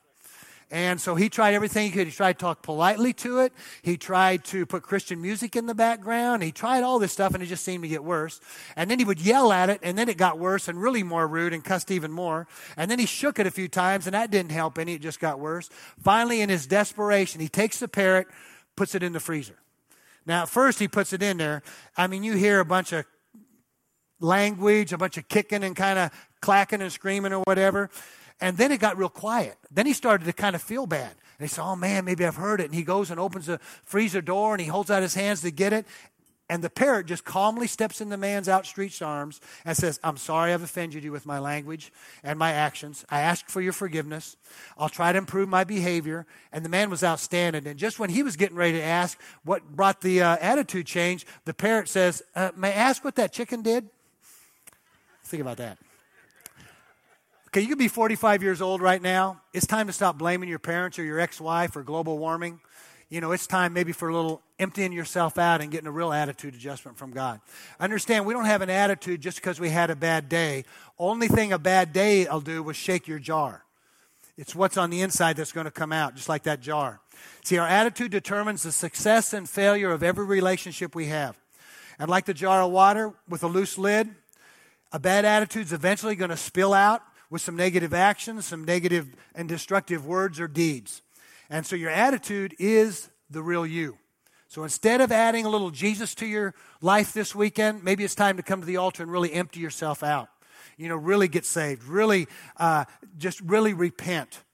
And so he tried everything he could. He tried to talk politely to it. He tried to put Christian music in the background. He tried all this stuff, and it just seemed to get worse. And then he would yell at it, and then it got worse and really more rude and cussed even more. And then he shook it a few times, and that didn't help any. It just got worse. Finally, in his desperation, he takes the parrot, puts it in the freezer. Now, at first, he puts it in there. I mean, you hear a bunch of language, a bunch of kicking and kind of clacking and screaming or whatever. And then it got real quiet. Then he started to kind of feel bad. And he said, Oh man, maybe I've heard it. And he goes and opens the freezer door and he holds out his hands to get it. And the parrot just calmly steps in the man's outstretched arms and says, I'm sorry I've offended you with my language and my actions. I ask for your forgiveness. I'll try to improve my behavior. And the man was outstanding. And just when he was getting ready to ask what brought the uh, attitude change, the parrot says, uh, May I ask what that chicken did? Think about that. Okay, you could be 45 years old right now. It's time to stop blaming your parents or your ex wife for global warming. You know, it's time maybe for a little emptying yourself out and getting a real attitude adjustment from God. Understand, we don't have an attitude just because we had a bad day. Only thing a bad day will do was shake your jar. It's what's on the inside that's going to come out, just like that jar. See, our attitude determines the success and failure of every relationship we have. And like the jar of water with a loose lid, a bad attitude is eventually going to spill out with some negative actions, some negative and destructive words or deeds. And so your attitude is the real you. So instead of adding a little Jesus to your life this weekend, maybe it's time to come to the altar and really empty yourself out. You know, really get saved, really, uh, just really repent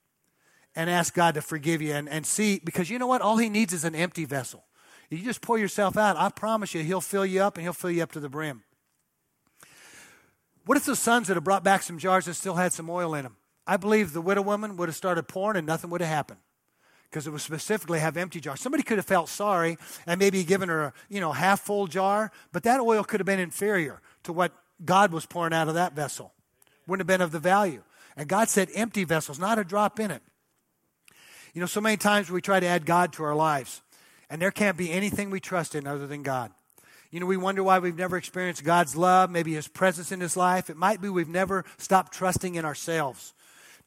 and ask God to forgive you and, and see, because you know what? All He needs is an empty vessel. You just pour yourself out, I promise you, He'll fill you up and He'll fill you up to the brim. What if the sons that have brought back some jars that still had some oil in them? I believe the widow woman would have started pouring and nothing would have happened because it was specifically have empty jars. Somebody could have felt sorry and maybe given her a you know half full jar, but that oil could have been inferior to what God was pouring out of that vessel. Wouldn't have been of the value. And God said empty vessels, not a drop in it. You know, so many times we try to add God to our lives, and there can't be anything we trust in other than God. You know, we wonder why we've never experienced God's love, maybe His presence in His life. It might be we've never stopped trusting in ourselves,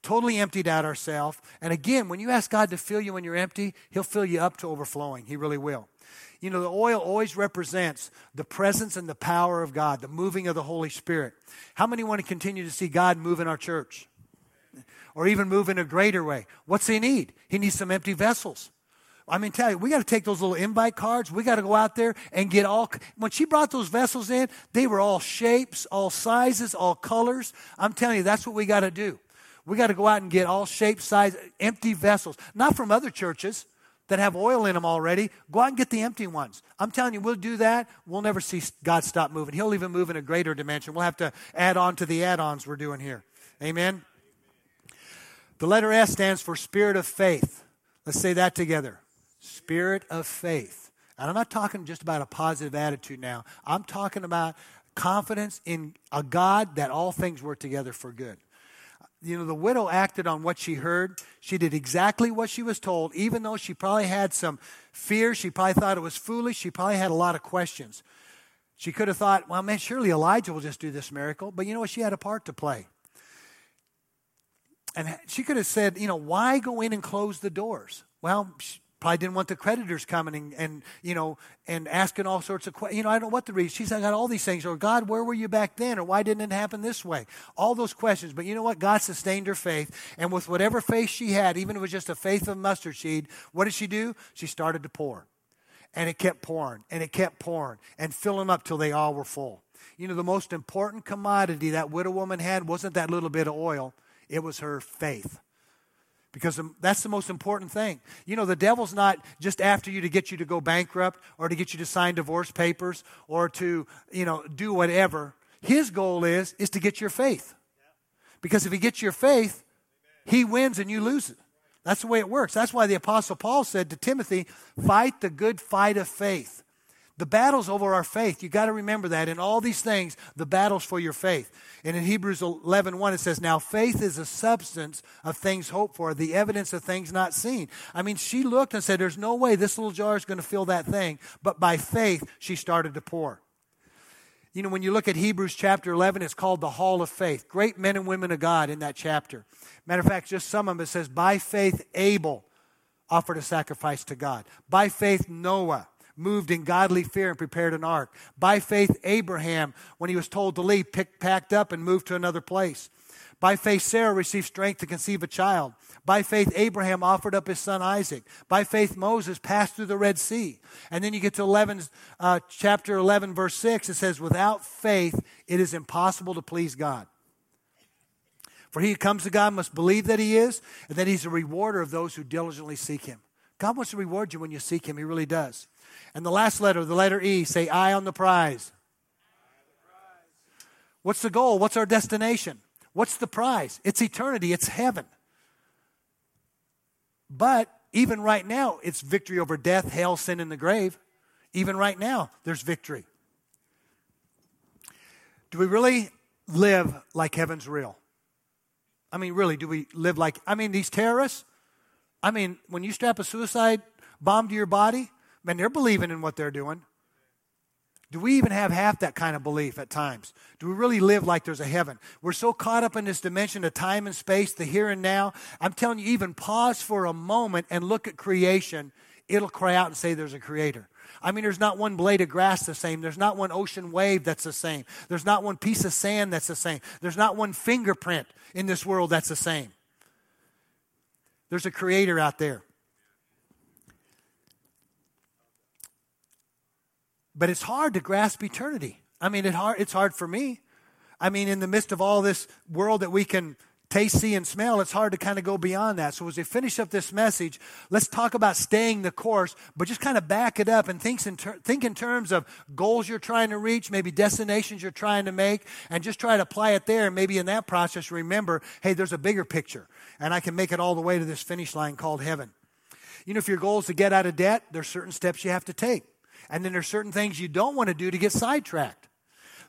totally emptied out ourselves. And again, when you ask God to fill you when you're empty, He'll fill you up to overflowing. He really will. You know, the oil always represents the presence and the power of God, the moving of the Holy Spirit. How many want to continue to see God move in our church? Or even move in a greater way? What's He need? He needs some empty vessels. I mean, tell you, we got to take those little invite cards. We got to go out there and get all. When she brought those vessels in, they were all shapes, all sizes, all colors. I'm telling you, that's what we got to do. We got to go out and get all shapes, size, empty vessels, not from other churches that have oil in them already. Go out and get the empty ones. I'm telling you, we'll do that. We'll never see God stop moving. He'll even move in a greater dimension. We'll have to add on to the add-ons we're doing here. Amen. The letter S stands for spirit of faith. Let's say that together spirit of faith. And I'm not talking just about a positive attitude now. I'm talking about confidence in a God that all things work together for good. You know, the widow acted on what she heard. She did exactly what she was told, even though she probably had some fear. She probably thought it was foolish. She probably had a lot of questions. She could have thought, well, man, surely Elijah will just do this miracle. But you know what? She had a part to play. And she could have said, you know, why go in and close the doors? Well, Probably didn't want the creditors coming and, and you know and asking all sorts of questions. You know, I don't know what the reason. She said, I got all these things. Or God, where were you back then? Or why didn't it happen this way? All those questions. But you know what? God sustained her faith. And with whatever faith she had, even if it was just a faith of mustard seed, what did she do? She started to pour. And it kept pouring and it kept pouring and filling them up till they all were full. You know, the most important commodity that widow woman had wasn't that little bit of oil, it was her faith because that's the most important thing. You know, the devil's not just after you to get you to go bankrupt or to get you to sign divorce papers or to, you know, do whatever. His goal is is to get your faith. Because if he gets your faith, he wins and you lose it. That's the way it works. That's why the apostle Paul said to Timothy, "Fight the good fight of faith." The battle's over our faith. You got to remember that. In all these things, the battle's for your faith. And in Hebrews 11 1, it says, Now faith is a substance of things hoped for, the evidence of things not seen. I mean, she looked and said, There's no way this little jar is going to fill that thing. But by faith, she started to pour. You know, when you look at Hebrews chapter 11, it's called the Hall of Faith. Great men and women of God in that chapter. Matter of fact, just some of them, it says, By faith, Abel offered a sacrifice to God. By faith, Noah moved in godly fear and prepared an ark. By faith, Abraham, when he was told to leave, picked, packed up and moved to another place. By faith, Sarah received strength to conceive a child. By faith, Abraham offered up his son Isaac. By faith, Moses passed through the Red Sea. And then you get to 11, uh, chapter 11, verse 6. It says, Without faith, it is impossible to please God. For he who comes to God must believe that he is, and that he's a rewarder of those who diligently seek him. God wants to reward you when you seek Him. He really does. And the last letter, the letter E, say, eye on the prize. What's the goal? What's our destination? What's the prize? It's eternity, it's heaven. But even right now, it's victory over death, hell, sin, and the grave. Even right now, there's victory. Do we really live like heaven's real? I mean, really, do we live like, I mean, these terrorists, I mean, when you strap a suicide bomb to your body, man, they're believing in what they're doing. Do we even have half that kind of belief at times? Do we really live like there's a heaven? We're so caught up in this dimension of time and space, the here and now. I'm telling you, even pause for a moment and look at creation, it'll cry out and say there's a creator. I mean, there's not one blade of grass the same. There's not one ocean wave that's the same. There's not one piece of sand that's the same. There's not one fingerprint in this world that's the same. There's a creator out there. But it's hard to grasp eternity. I mean, it hard, it's hard for me. I mean, in the midst of all this world that we can taste, see, and smell, it's hard to kind of go beyond that. So, as we finish up this message, let's talk about staying the course, but just kind of back it up and think in, ter- think in terms of goals you're trying to reach, maybe destinations you're trying to make, and just try to apply it there. And maybe in that process, remember hey, there's a bigger picture, and I can make it all the way to this finish line called heaven. You know, if your goal is to get out of debt, there's certain steps you have to take. And then there's certain things you don't want to do to get sidetracked.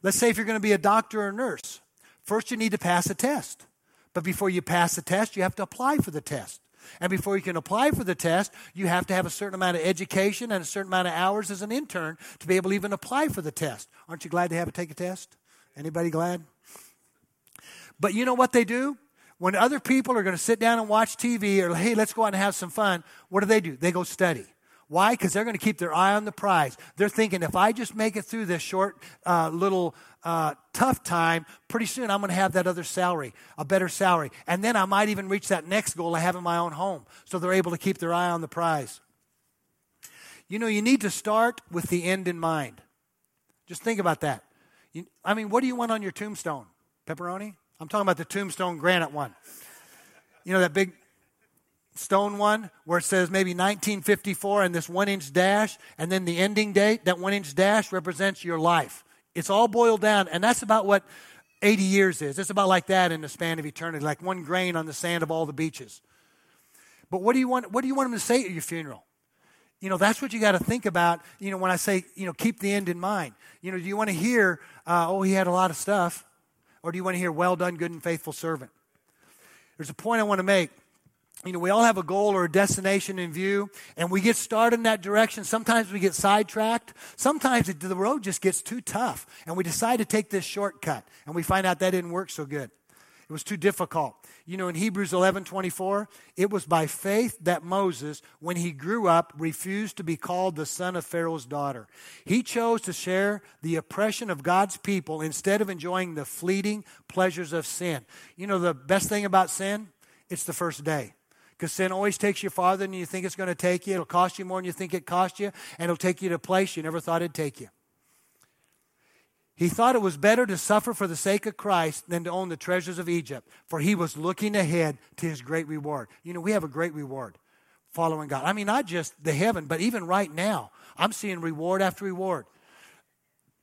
Let's say if you're going to be a doctor or nurse, first you need to pass a test. But before you pass the test, you have to apply for the test. And before you can apply for the test, you have to have a certain amount of education and a certain amount of hours as an intern to be able to even apply for the test. Aren't you glad to have to take a test? Anybody glad? But you know what they do? When other people are going to sit down and watch TV or, hey, let's go out and have some fun, what do they do? They go study. Why? Because they're going to keep their eye on the prize. They're thinking, if I just make it through this short uh, little uh, tough time, pretty soon I'm going to have that other salary, a better salary. And then I might even reach that next goal I have in my own home. So they're able to keep their eye on the prize. You know, you need to start with the end in mind. Just think about that. You, I mean, what do you want on your tombstone? Pepperoni? I'm talking about the tombstone granite one. You know, that big stone one where it says maybe 1954 and this one inch dash, and then the ending date, that one inch dash represents your life. It's all boiled down, and that's about what 80 years is. It's about like that in the span of eternity, like one grain on the sand of all the beaches. But what do you want, what do you want them to say at your funeral? You know, that's what you got to think about, you know, when I say, you know, keep the end in mind. You know, do you want to hear, uh, oh, he had a lot of stuff? Or do you want to hear, well done, good and faithful servant? There's a point I want to make you know, we all have a goal or a destination in view, and we get started in that direction. Sometimes we get sidetracked. Sometimes the road just gets too tough, and we decide to take this shortcut, and we find out that didn't work so good. It was too difficult. You know, in Hebrews 11 24, it was by faith that Moses, when he grew up, refused to be called the son of Pharaoh's daughter. He chose to share the oppression of God's people instead of enjoying the fleeting pleasures of sin. You know, the best thing about sin? It's the first day. Because sin always takes you farther than you think it's going to take you. It'll cost you more than you think it cost you, and it'll take you to a place you never thought it'd take you. He thought it was better to suffer for the sake of Christ than to own the treasures of Egypt, for he was looking ahead to his great reward. You know, we have a great reward following God. I mean, not just the heaven, but even right now, I'm seeing reward after reward.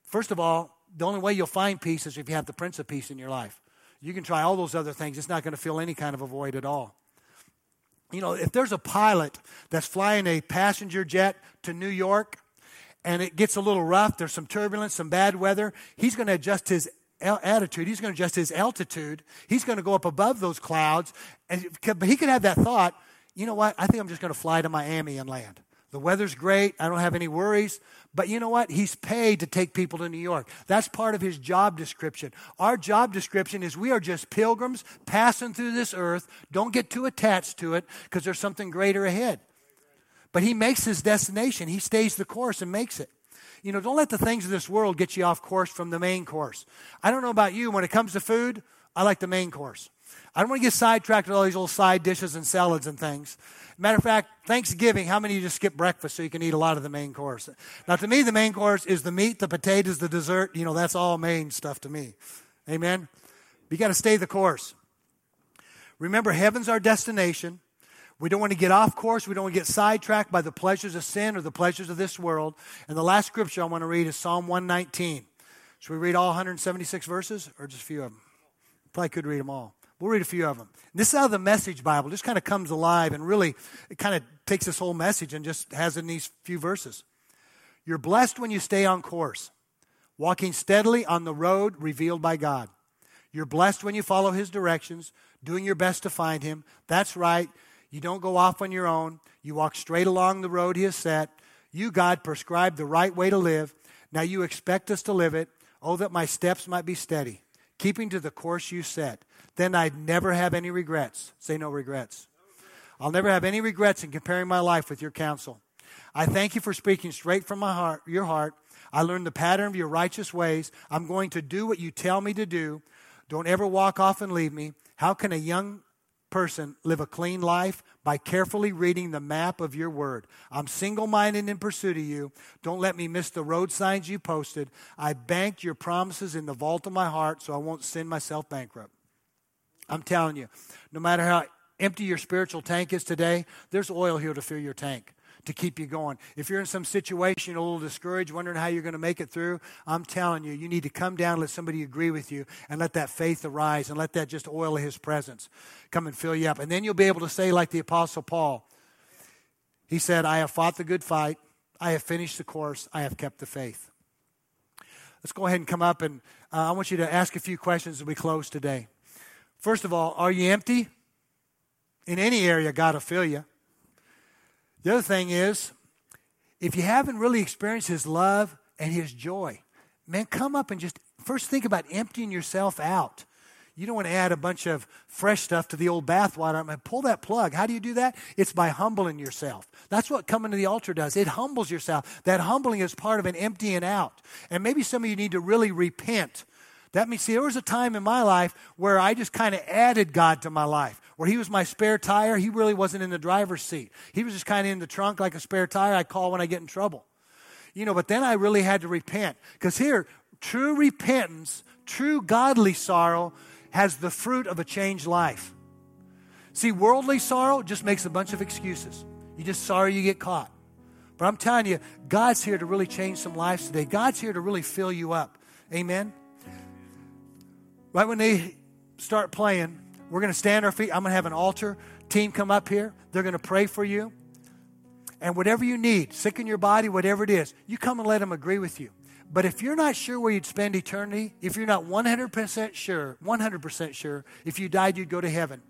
First of all, the only way you'll find peace is if you have the Prince of Peace in your life. You can try all those other things, it's not going to fill any kind of a void at all. You know, if there's a pilot that's flying a passenger jet to New York and it gets a little rough, there's some turbulence, some bad weather, he's going to adjust his attitude. He's going to adjust his altitude. He's going to go up above those clouds. And, but he could have that thought, you know what? I think I'm just going to fly to Miami and land. The weather's great. I don't have any worries. But you know what? He's paid to take people to New York. That's part of his job description. Our job description is we are just pilgrims passing through this earth. Don't get too attached to it because there's something greater ahead. But he makes his destination. He stays the course and makes it. You know, don't let the things of this world get you off course from the main course. I don't know about you. When it comes to food, I like the main course. I don't want to get sidetracked with all these little side dishes and salads and things. Matter of fact, Thanksgiving, how many of you just skip breakfast so you can eat a lot of the main course? Now, to me, the main course is the meat, the potatoes, the dessert. You know, that's all main stuff to me. Amen? You got to stay the course. Remember, heaven's our destination. We don't want to get off course. We don't want to get sidetracked by the pleasures of sin or the pleasures of this world. And the last scripture I want to read is Psalm 119. Should we read all 176 verses or just a few of them? Probably could read them all. We'll read a few of them. This is how the Message Bible just kind of comes alive and really it kind of takes this whole message and just has in these few verses. You're blessed when you stay on course, walking steadily on the road revealed by God. You're blessed when you follow His directions, doing your best to find Him. That's right. You don't go off on your own. You walk straight along the road He has set. You, God, prescribe the right way to live. Now you expect us to live it. Oh, that my steps might be steady, keeping to the course you set. Then I'd never have any regrets. Say no regrets. I'll never have any regrets in comparing my life with your counsel. I thank you for speaking straight from my heart, your heart. I learned the pattern of your righteous ways. I'm going to do what you tell me to do. Don't ever walk off and leave me. How can a young person live a clean life? By carefully reading the map of your word. I'm single minded in pursuit of you. Don't let me miss the road signs you posted. I banked your promises in the vault of my heart so I won't send myself bankrupt. I'm telling you, no matter how empty your spiritual tank is today, there's oil here to fill your tank to keep you going. If you're in some situation, a little discouraged, wondering how you're going to make it through, I'm telling you, you need to come down, let somebody agree with you, and let that faith arise and let that just oil of His presence come and fill you up. And then you'll be able to say, like the Apostle Paul, he said, I have fought the good fight, I have finished the course, I have kept the faith. Let's go ahead and come up, and uh, I want you to ask a few questions as we close today. First of all, are you empty? In any area, God will fill you. The other thing is, if you haven't really experienced His love and His joy, man, come up and just first think about emptying yourself out. You don't want to add a bunch of fresh stuff to the old bathwater. I mean, pull that plug. How do you do that? It's by humbling yourself. That's what coming to the altar does. It humbles yourself. That humbling is part of an emptying out. And maybe some of you need to really repent. That means, see, there was a time in my life where I just kind of added God to my life, where He was my spare tire. He really wasn't in the driver's seat. He was just kind of in the trunk like a spare tire I call when I get in trouble. You know, but then I really had to repent. Because here, true repentance, true godly sorrow has the fruit of a changed life. See, worldly sorrow just makes a bunch of excuses. You just sorry you get caught. But I'm telling you, God's here to really change some lives today. God's here to really fill you up. Amen. Right when they start playing, we're going to stand our feet. I'm going to have an altar team come up here. They're going to pray for you. And whatever you need, sick in your body, whatever it is, you come and let them agree with you. But if you're not sure where you'd spend eternity, if you're not 100% sure, 100% sure, if you died, you'd go to heaven,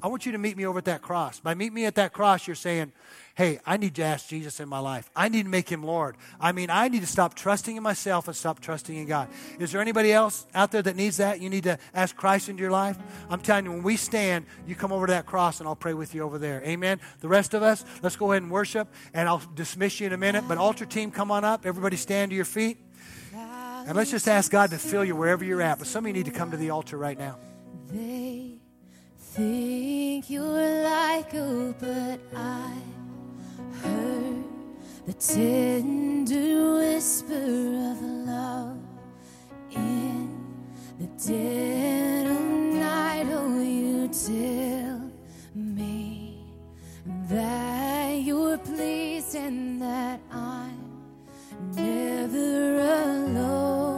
I want you to meet me over at that cross. By meet me at that cross, you're saying, hey, I need to ask Jesus in my life. I need to make him Lord. I mean, I need to stop trusting in myself and stop trusting in God. Is there anybody else out there that needs that? You need to ask Christ into your life? I'm telling you, when we stand, you come over to that cross and I'll pray with you over there. Amen. The rest of us, let's go ahead and worship and I'll dismiss you in a minute. But altar team, come on up. Everybody stand to your feet. And let's just ask God to fill you wherever you're at. But some of you need to come to the altar right now. Think you're like a but I heard the tender whisper of love in the dead of night. Oh, you tell me that you're pleased and that I'm never alone.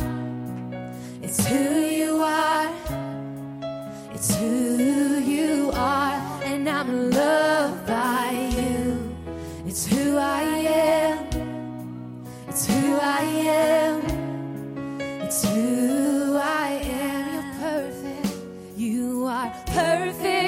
It's who you are. It's who you are. And I'm loved by you. It's who I am. It's who I am. It's who I am. You're perfect. You are perfect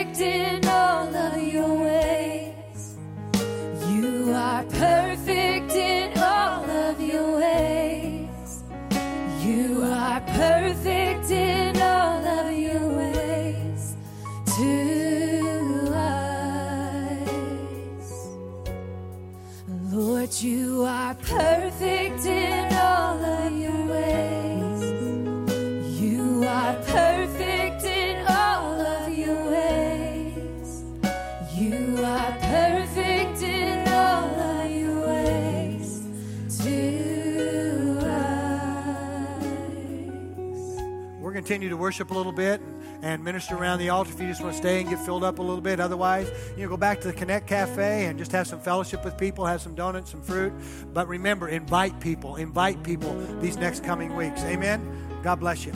continue to worship a little bit and minister around the altar if you just want to stay and get filled up a little bit. Otherwise, you know, go back to the Connect Cafe and just have some fellowship with people, have some donuts, some fruit. But remember, invite people, invite people these next coming weeks. Amen. God bless you.